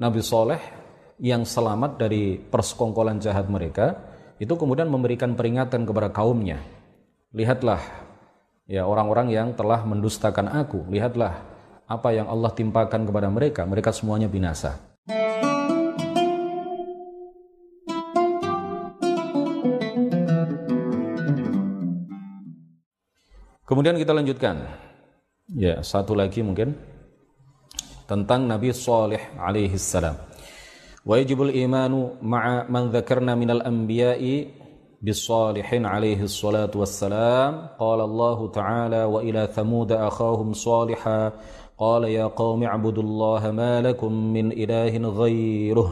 Nabi Soleh yang selamat dari persekongkolan jahat mereka itu kemudian memberikan peringatan kepada kaumnya. Lihatlah ya orang-orang yang telah mendustakan aku, lihatlah apa yang Allah timpakan kepada mereka, mereka semuanya binasa. Kemudian kita lanjutkan. Ya, satu lagi mungkin tentang Nabi Saleh alaihi salam. Wa yajibul imanu ma'a man dzakarna minal anbiya'i بالصالحين عليه الصلاة والسلام قال الله تعالى وإلى ثمود أخاهم صالحا قال يا قوم اعبدوا الله ما لكم من إله غيره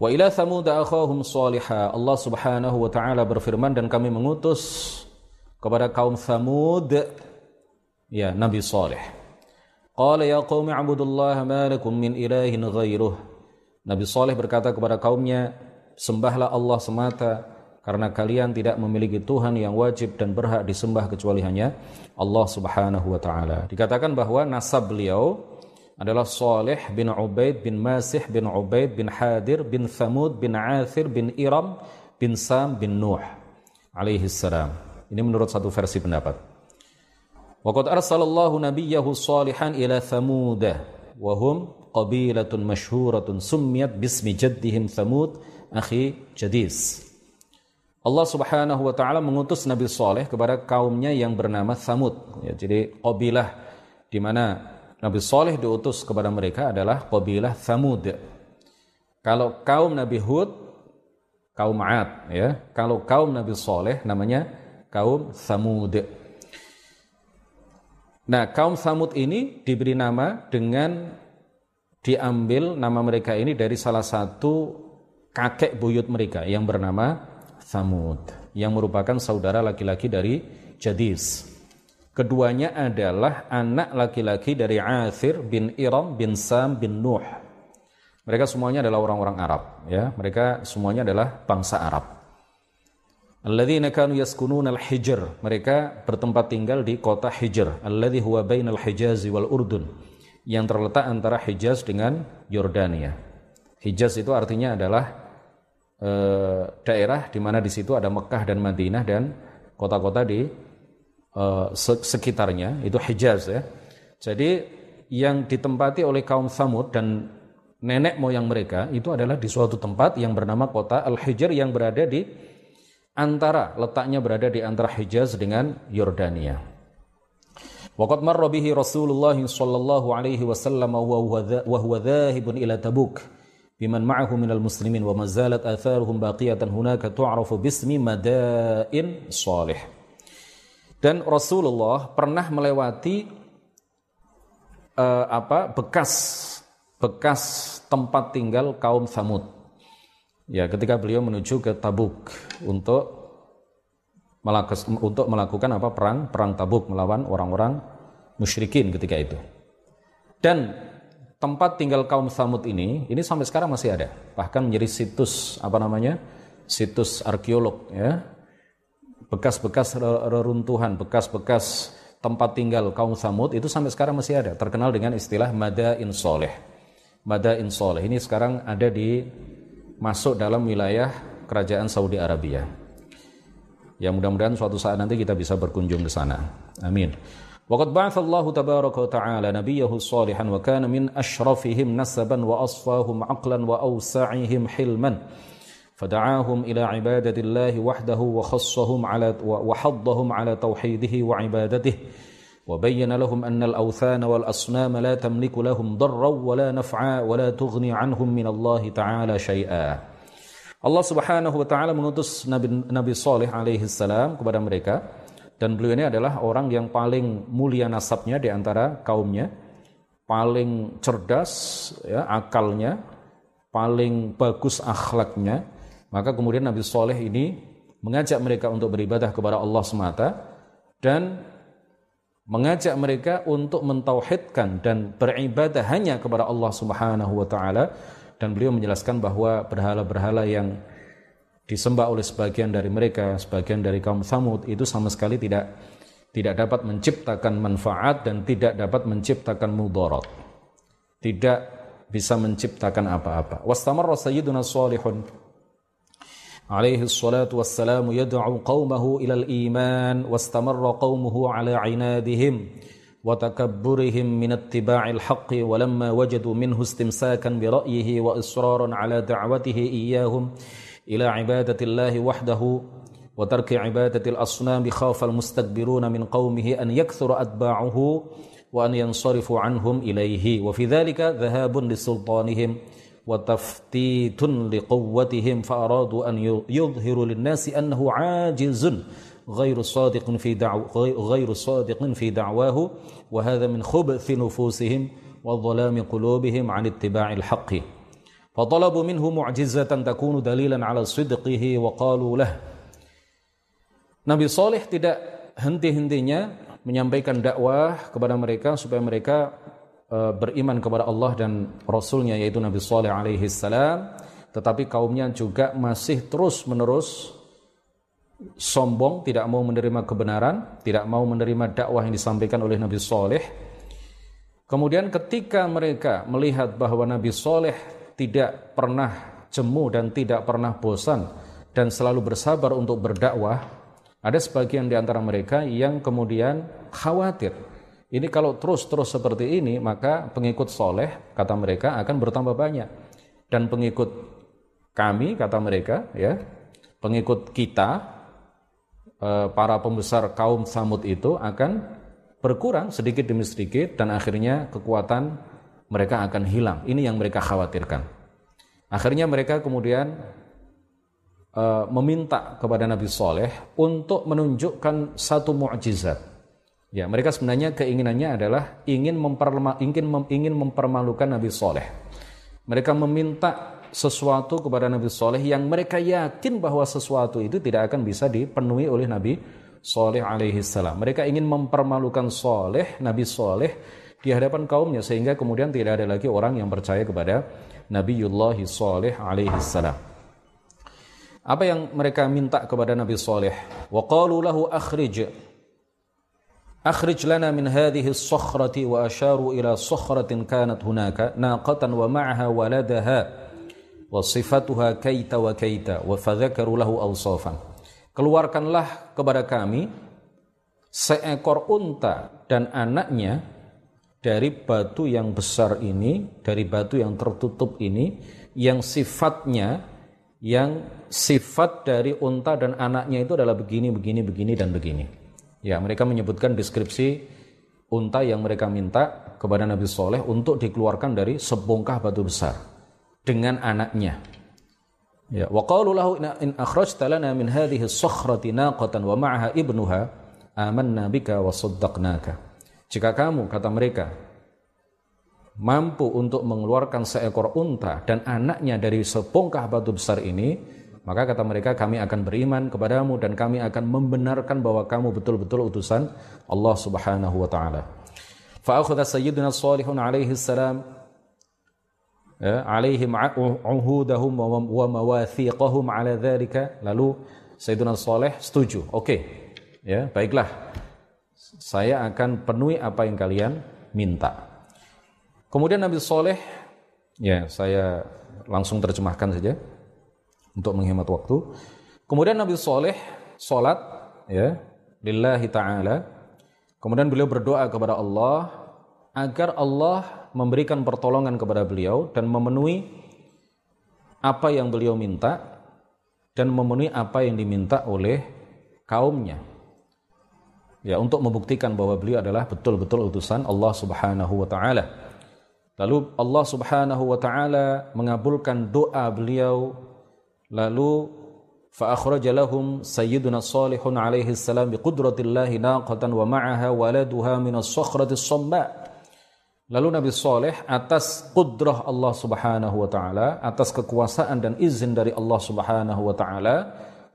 وإلى ثمود أخاهم صالحا Allah subhanahu wa ta'ala berfirman dan kami mengutus kepada kaum Thamud ya Nabi Saleh. Qala ya qaumi ibudullaha ma lakum min ilahin ghairuh. Nabi Saleh berkata kepada kaumnya, sembahlah Allah semata karena kalian tidak memiliki Tuhan yang wajib dan berhak disembah kecuali hanya Allah Subhanahu wa taala. Dikatakan bahwa nasab beliau adalah Saleh bin Ubaid bin Masih bin Ubaid bin Hadir bin Thamud bin Athir bin Iram bin Sam bin Nuh alaihi salam. Ini menurut satu versi pendapat. Waqad arsalallahu nabiyahu salihan ila Thamud wa hum qabilatun masyhuratun summiyat bismi jaddihim Thamud akhi Jadis. Allah Subhanahu wa taala mengutus Nabi Saleh kepada kaumnya yang bernama Thamud. Ya, jadi qabilah di mana Nabi Saleh diutus kepada mereka adalah qabilah Thamud. Kalau kaum Nabi Hud kaum Ad ya. Kalau kaum Nabi Saleh namanya kaum Samud. Nah, kaum Samud ini diberi nama dengan diambil nama mereka ini dari salah satu kakek buyut mereka yang bernama Samud yang merupakan saudara laki-laki dari Jadis. Keduanya adalah anak laki-laki dari Athir bin Iram bin Sam bin Nuh. Mereka semuanya adalah orang-orang Arab, ya. Mereka semuanya adalah bangsa Arab. Alladzina kanu al-Hijr. Mereka bertempat tinggal di kota Hijr, alladzi huwa bainal Hijaz wal Urdun, yang terletak antara Hijaz dengan Yordania. Hijaz itu artinya adalah e, daerah di mana di situ ada Mekah dan Madinah dan kota-kota di e, sekitarnya itu Hijaz ya. Jadi yang ditempati oleh kaum Samud dan nenek moyang mereka itu adalah di suatu tempat yang bernama kota Al-Hijr yang berada di antara letaknya berada di antara Hijaz dengan Yordania. Waqad marra bihi Rasulullah sallallahu alaihi wasallam wa huwa dhahibun ila Tabuk biman ma'ahu minal muslimin wa mazalat atharuhum baqiyatan hunaka tu'rafu bismi madain salih. Dan Rasulullah pernah melewati uh, apa bekas bekas tempat tinggal kaum Samud Ya, ketika beliau menuju ke Tabuk untuk untuk melakukan apa perang perang Tabuk melawan orang-orang musyrikin ketika itu. Dan tempat tinggal kaum Samud ini ini sampai sekarang masih ada. Bahkan menjadi situs apa namanya? situs arkeolog ya. Bekas-bekas reruntuhan, bekas-bekas tempat tinggal kaum Samud itu sampai sekarang masih ada, terkenal dengan istilah Madain Soleh. Madain Soleh ini sekarang ada di masuk dalam wilayah kerajaan Saudi Arabia. Ya mudah-mudahan suatu saat nanti kita bisa berkunjung ke sana. Amin. Waqad ba'atha Allah tabaraka wa ta'ala nabiyahu salihan wa kana min ashrafihim nasaban wa asfahum aqlan wa awsa'ihim hilman. فدعاهم إلى عبادة الله وحده وخصهم على وحضهم على توحيده وعبادته وبين لهم أن الأوثان والأصنام لا تملك لهم ضرا ولا نفعا ولا تغني عنهم من الله تعالى شيئا Allah Subhanahu wa taala mengutus Nabi Nabi Saleh alaihi salam kepada mereka dan beliau ini adalah orang yang paling mulia nasabnya di antara kaumnya, paling cerdas ya akalnya, paling bagus akhlaknya. Maka kemudian Nabi Saleh ini mengajak mereka untuk beribadah kepada Allah semata dan mengajak mereka untuk mentauhidkan dan beribadah hanya kepada Allah Subhanahu wa taala dan beliau menjelaskan bahwa berhala-berhala yang disembah oleh sebagian dari mereka, sebagian dari kaum Samud itu sama sekali tidak tidak dapat menciptakan manfaat dan tidak dapat menciptakan mudarat. Tidak bisa menciptakan apa-apa. Wastamarra sayyiduna salihun alaihi salatu wassalamu yad'u qaumahu al-Iman, wastamarra qaumuhu ala inadihim. وتكبرهم من اتباع الحق ولما وجدوا منه استمساكا برأيه وإصرارا على دعوته إياهم إلى عبادة الله وحده وترك عبادة الأصنام خاف المستكبرون من قومه أن يكثر أتباعه وأن ينصرفوا عنهم إليه. وفي ذلك ذهاب لسلطانهم وتفتيت لقوتهم فأرادوا أن يظهروا للناس أنه عاجز غير صادق في دعو غير صادق في دعواه وهذا من خبث نفوسهم وظلام قلوبهم عن اتباع الحق فطلبوا منه معجزة تكون دليلا على صدقه وقالوا له Nabi Soleh tidak henti-hentinya menyampaikan dakwah kepada mereka supaya mereka uh, beriman kepada Allah dan Rasulnya yaitu Nabi Soleh alaihi salam tetapi kaumnya juga masih terus menerus sombong tidak mau menerima kebenaran tidak mau menerima dakwah yang disampaikan oleh Nabi Soleh kemudian ketika mereka melihat bahwa Nabi Soleh tidak pernah jemu dan tidak pernah bosan dan selalu bersabar untuk berdakwah ada sebagian di antara mereka yang kemudian khawatir. Ini kalau terus-terus seperti ini, maka pengikut soleh, kata mereka, akan bertambah banyak. Dan pengikut kami, kata mereka, ya, pengikut kita, para pembesar kaum Samud itu akan berkurang sedikit demi sedikit dan akhirnya kekuatan mereka akan hilang. Ini yang mereka khawatirkan. Akhirnya mereka kemudian Eh, meminta kepada Nabi Soleh untuk menunjukkan satu mukjizat. Ya, mereka sebenarnya keinginannya adalah ingin ingin, mem, ingin mempermalukan Nabi Soleh. Mereka meminta sesuatu kepada Nabi Soleh yang mereka yakin bahwa sesuatu itu tidak akan bisa dipenuhi oleh Nabi Soleh alaihi salam. Mereka ingin mempermalukan Soleh, Nabi Soleh di hadapan kaumnya sehingga kemudian tidak ada lagi orang yang percaya kepada Nabiullah Soleh alaihi salam. Apa yang mereka minta kepada Nabi Saleh? Wa qalu lahu akhrij lana min wa asharu ila sakhratin kanat hunaka naqatan kaita wa kaita. Keluarkanlah kepada kami seekor unta dan anaknya dari batu yang besar ini, dari batu yang tertutup ini, yang sifatnya yang sifat dari unta dan anaknya itu adalah begini, begini, begini, dan begini. Ya, mereka menyebutkan deskripsi unta yang mereka minta kepada Nabi Soleh untuk dikeluarkan dari sebongkah batu besar dengan anaknya. Ya, wa qalu lahu in akhrajta lana min hadhihi as-sakhrati naqatan wa ma'aha ibnuha amanna bika wa saddaqnaka. Jika kamu kata mereka mampu untuk mengeluarkan seekor unta dan anaknya dari sebongkah batu besar ini, maka kata mereka kami akan beriman kepadamu dan kami akan membenarkan bahwa kamu betul-betul utusan Allah Subhanahu wa taala. Fa akhadha sayyiduna salihun alaihi salam ya, alaihim uhudahum wa mawathiqahum ala dhalika lalu Sayyidina Saleh setuju. Oke. Okay. Ya, baiklah. Saya akan penuhi apa yang kalian minta. Kemudian Nabi Soleh, ya saya langsung terjemahkan saja untuk menghemat waktu. Kemudian Nabi Soleh sholat, ya, lillahi ta'ala. Kemudian beliau berdoa kepada Allah agar Allah memberikan pertolongan kepada beliau dan memenuhi apa yang beliau minta dan memenuhi apa yang diminta oleh kaumnya. Ya, untuk membuktikan bahwa beliau adalah betul-betul utusan Allah Subhanahu wa taala. Lalu Allah Subhanahu wa taala mengabulkan doa beliau lalu fa akhraja lahum sayyiduna salihun alaihi salam bi qudratillahi naqatan wa ma'aha waladuha min as-sakhrati Lalu Nabi Saleh atas kudrah Allah Subhanahu wa taala, atas kekuasaan dan izin dari Allah Subhanahu wa taala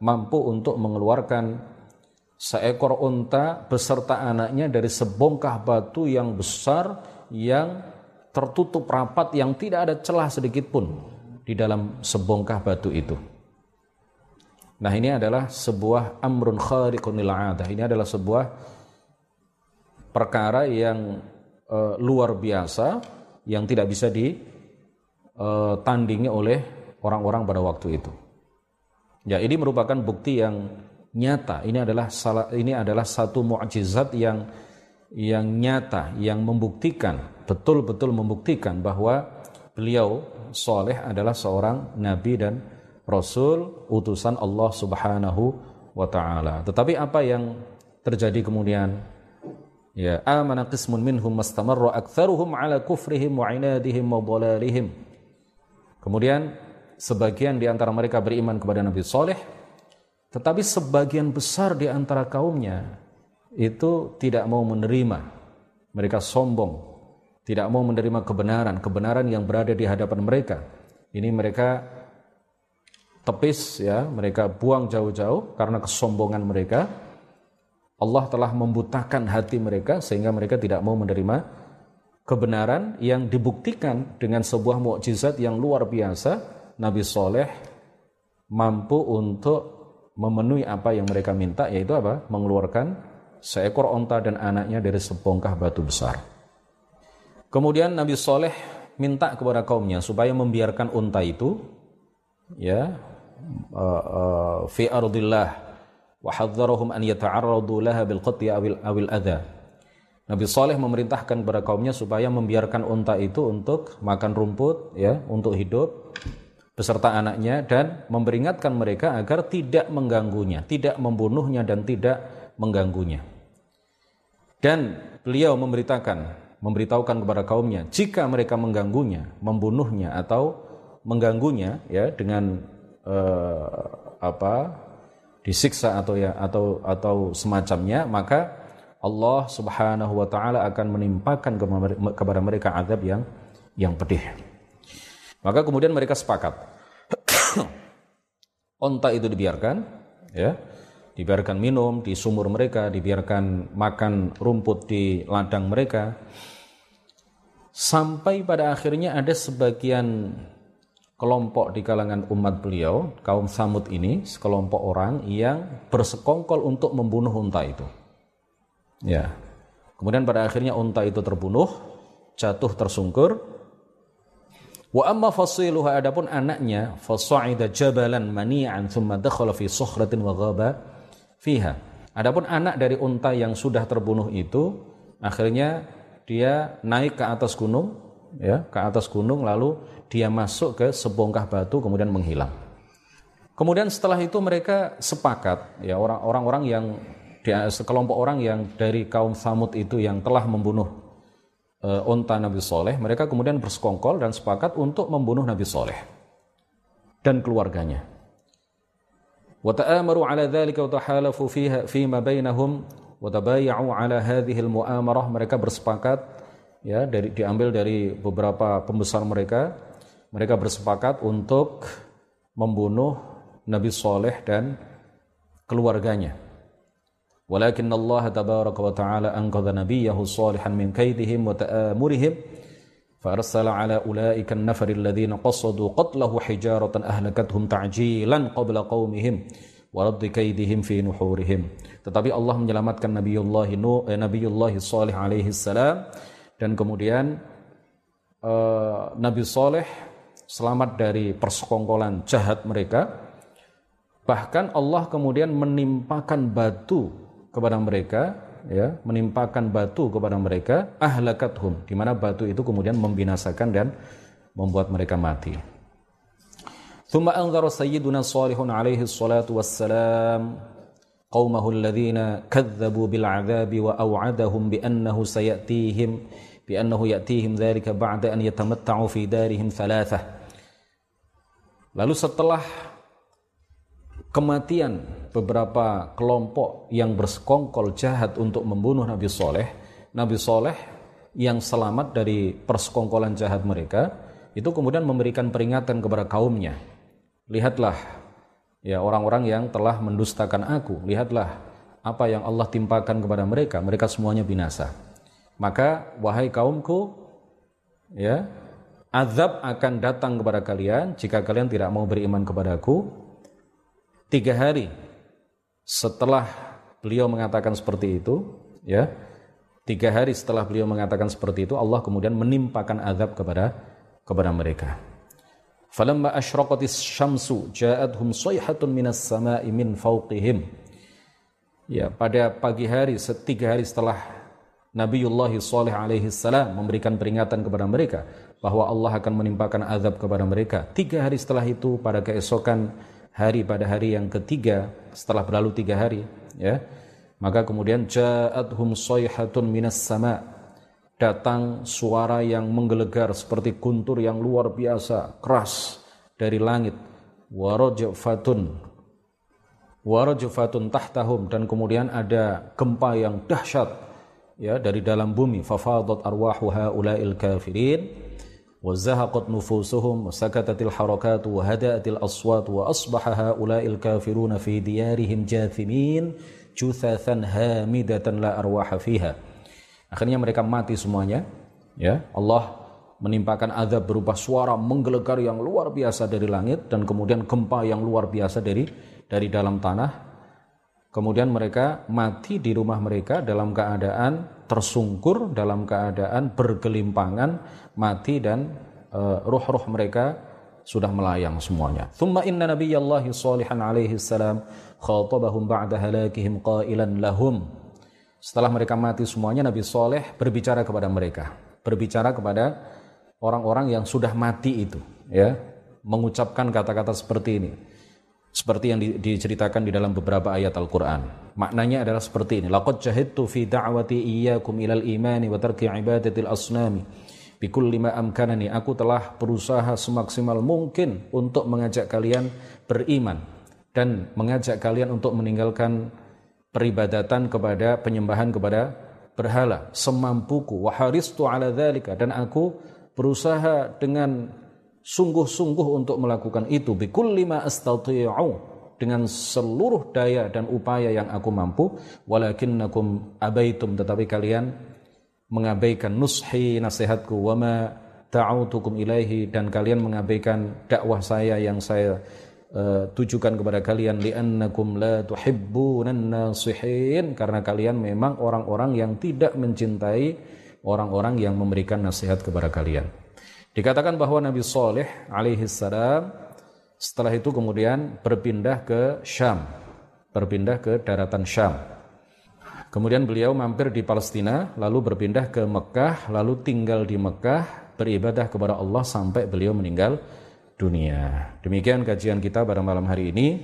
mampu untuk mengeluarkan seekor unta beserta anaknya dari sebongkah batu yang besar yang tertutup rapat yang tidak ada celah sedikit pun di dalam sebongkah batu itu. Nah ini adalah sebuah amrun khariqun adah. Ini adalah sebuah perkara yang e, luar biasa yang tidak bisa di uh, tandingi oleh orang-orang pada waktu itu. Ya, ini merupakan bukti yang nyata. Ini adalah salah ini adalah satu mukjizat yang yang nyata yang membuktikan betul-betul membuktikan bahwa beliau soleh adalah seorang nabi dan rasul utusan Allah Subhanahu wa taala. Tetapi apa yang terjadi kemudian? Ya, amana qismun minhum mastamarra aktsaruhum ala kufrihim wa inadihim wa dhalalihim. Kemudian sebagian di antara mereka beriman kepada Nabi Soleh, tetapi sebagian besar di antara kaumnya itu tidak mau menerima. Mereka sombong, tidak mau menerima kebenaran, kebenaran yang berada di hadapan mereka. Ini mereka tepis ya, mereka buang jauh-jauh karena kesombongan mereka. Allah telah membutakan hati mereka sehingga mereka tidak mau menerima kebenaran yang dibuktikan dengan sebuah mukjizat yang luar biasa. Nabi Soleh mampu untuk memenuhi apa yang mereka minta yaitu apa? Mengeluarkan seekor onta dan anaknya dari sebongkah batu besar. Kemudian Nabi Soleh minta kepada kaumnya supaya membiarkan unta itu ya uh, uh, fi ardillah wa hadzarahum an yata'arradu laha awil adha. Nabi Soleh memerintahkan kepada kaumnya supaya membiarkan unta itu untuk makan rumput ya untuk hidup beserta anaknya dan memperingatkan mereka agar tidak mengganggunya, tidak membunuhnya dan tidak mengganggunya. Dan beliau memberitakan, memberitahukan kepada kaumnya, jika mereka mengganggunya, membunuhnya atau mengganggunya ya dengan uh, apa disiksa atau ya atau atau semacamnya, maka Allah Subhanahu wa taala akan menimpakan kepada mereka azab yang yang pedih. Maka kemudian mereka sepakat. Onta itu dibiarkan, ya dibiarkan minum di sumur mereka, dibiarkan makan rumput di ladang mereka. Sampai pada akhirnya ada sebagian kelompok di kalangan umat beliau, kaum Samud ini, sekelompok orang yang bersekongkol untuk membunuh unta itu. Ya. Kemudian pada akhirnya unta itu terbunuh, jatuh tersungkur. Wa amma fasiluha adapun anaknya fasa'ida jabalan mani'an thumma dakhala fi sukhratin wa ghaba fiha. Adapun anak dari unta yang sudah terbunuh itu akhirnya dia naik ke atas gunung ya, ke atas gunung lalu dia masuk ke sebongkah batu kemudian menghilang. Kemudian setelah itu mereka sepakat ya orang-orang yang sekelompok orang yang dari kaum Samud itu yang telah membunuh uh, unta Nabi Soleh, mereka kemudian bersekongkol dan sepakat untuk membunuh Nabi Soleh dan keluarganya. وتآمروا على ذلك وتحالفوا فيها فيما بينهم وتبايعوا على هذه المؤامرة mereka bersepakat ya dari diambil dari beberapa pembesar mereka mereka bersepakat untuk membunuh Nabi Soleh dan keluarganya ولكن الله تبارك وتعالى أنقذ نبيه صالحا من كيدهم وتآمرهم فأرسل على أولئك النفر الذين قصدوا قتله حجارة أهلكتهم تعجيلا قبل قومهم ورد كيدهم في نحورهم tetapi Allah menyelamatkan Nabiullah Nuh eh, Nabiullah Saleh alaihi salam dan kemudian uh, Nabi Saleh selamat dari persekongkolan jahat mereka bahkan Allah kemudian menimpakan batu kepada mereka ya menimpakan batu kepada mereka ahlakathum di mana batu itu kemudian membinasakan dan membuat mereka mati. ثم أنذر سيدنا صالح عليه الصلاة والسلام قومه الذين كذبوا بالعذاب وأوعدهم بأنه سيأتيهم بأنه يأتيهم ذلك بعد أن يتمتعوا في دارهم ثلاثة Lalu setelah kematian beberapa kelompok yang bersekongkol jahat untuk membunuh Nabi Soleh, Nabi Soleh yang selamat dari persekongkolan jahat mereka, itu kemudian memberikan peringatan kepada kaumnya. Lihatlah, ya orang-orang yang telah mendustakan aku, lihatlah apa yang Allah timpakan kepada mereka, mereka semuanya binasa. Maka wahai kaumku, ya azab akan datang kepada kalian jika kalian tidak mau beriman kepadaku tiga hari setelah beliau mengatakan seperti itu, ya, tiga hari setelah beliau mengatakan seperti itu, Allah kemudian menimpakan azab kepada kepada mereka. Falamma asyraqatis syamsu ja'adhum sayhatun minas sama'i min fawqihim. Ya, pada pagi hari, tiga hari setelah Nabiullah Saleh alaihi salam memberikan peringatan kepada mereka bahwa Allah akan menimpakan azab kepada mereka. Tiga hari setelah itu pada keesokan hari pada hari yang ketiga setelah berlalu tiga hari ya maka kemudian ja'adhum sayhatun minas sama. Datang suara yang menggelegar seperti guntur yang luar biasa keras dari langit. Warajfatun warajfatun tahtahum. Dan kemudian ada gempa yang dahsyat ya dari dalam bumi fafadat arwahu haula'il kafirin wa zahaqat nufusuhum wa sakatatil harakat wa hada'atil aswat wa asbaha haula'il kafiruna fi diyarihim jathimin juthathan hamidatan la arwaha fiha. Akhirnya mereka mati semuanya ya. Allah menimpakan azab berupa suara menggelegar yang luar biasa dari langit dan kemudian gempa yang luar biasa dari dari dalam tanah. Kemudian mereka mati di rumah mereka dalam keadaan tersungkur, dalam keadaan bergelimpangan, mati dan uh, ruh-ruh mereka sudah melayang semuanya. Thumma inna nabiyallahi salihan alaihi salam khatabahum ba'da halakihim qailan lahum. Setelah mereka mati semuanya Nabi Soleh berbicara kepada mereka, berbicara kepada orang-orang yang sudah mati itu, ya, mengucapkan kata-kata seperti ini seperti yang di, diceritakan di dalam beberapa ayat Al-Qur'an. Maknanya adalah seperti ini. Laqad jahidtu fi da'wati iyyakum ilal imani wa tarki ibadatil asnami. Bikulli ma amkanani. Aku telah berusaha semaksimal mungkin untuk mengajak kalian beriman dan mengajak kalian untuk meninggalkan peribadatan kepada penyembahan kepada berhala semampuku wa haristu ala dzalika dan aku berusaha dengan sungguh-sungguh untuk melakukan itu. Bikulli ma astati'u dengan seluruh daya dan upaya yang aku mampu. Walakinnakum abaitum tetapi kalian mengabaikan nushi nasihatku. Wa ma ta'autukum ilaihi dan kalian mengabaikan dakwah saya yang saya uh, tujukan kepada kalian. Li'annakum la tuhibbunan nasihin karena kalian memang orang-orang yang tidak mencintai orang-orang yang memberikan nasihat kepada kalian Dikatakan bahwa Nabi Soleh alaihi salam setelah itu kemudian berpindah ke Syam, berpindah ke daratan Syam. Kemudian beliau mampir di Palestina, lalu berpindah ke Mekah, lalu tinggal di Mekah, beribadah kepada Allah sampai beliau meninggal dunia. Demikian kajian kita pada malam hari ini.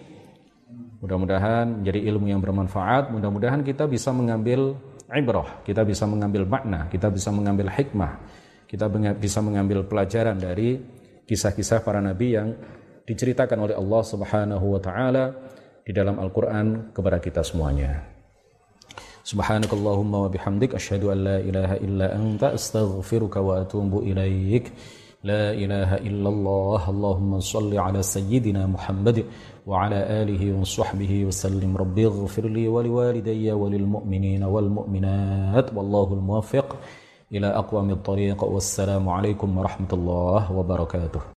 Mudah-mudahan menjadi ilmu yang bermanfaat, mudah-mudahan kita bisa mengambil ibrah, kita bisa mengambil makna, kita bisa mengambil hikmah kita bisa mengambil pelajaran dari kisah-kisah para nabi yang diceritakan oleh Allah Subhanahu wa taala di dalam Al-Qur'an kepada kita semuanya. Subhanakallahumma wa bihamdik asyhadu an la ilaha illa anta astaghfiruka wa atubu ilaik. لا إله إلا الله اللهم صل على سيدنا محمد وعلى آله وصحبه وسلم ربي اغفر لي ولوالدي وللمؤمنين والمؤمنات والله الموفق إلى أقوم الطريق والسلام عليكم ورحمة الله وبركاته.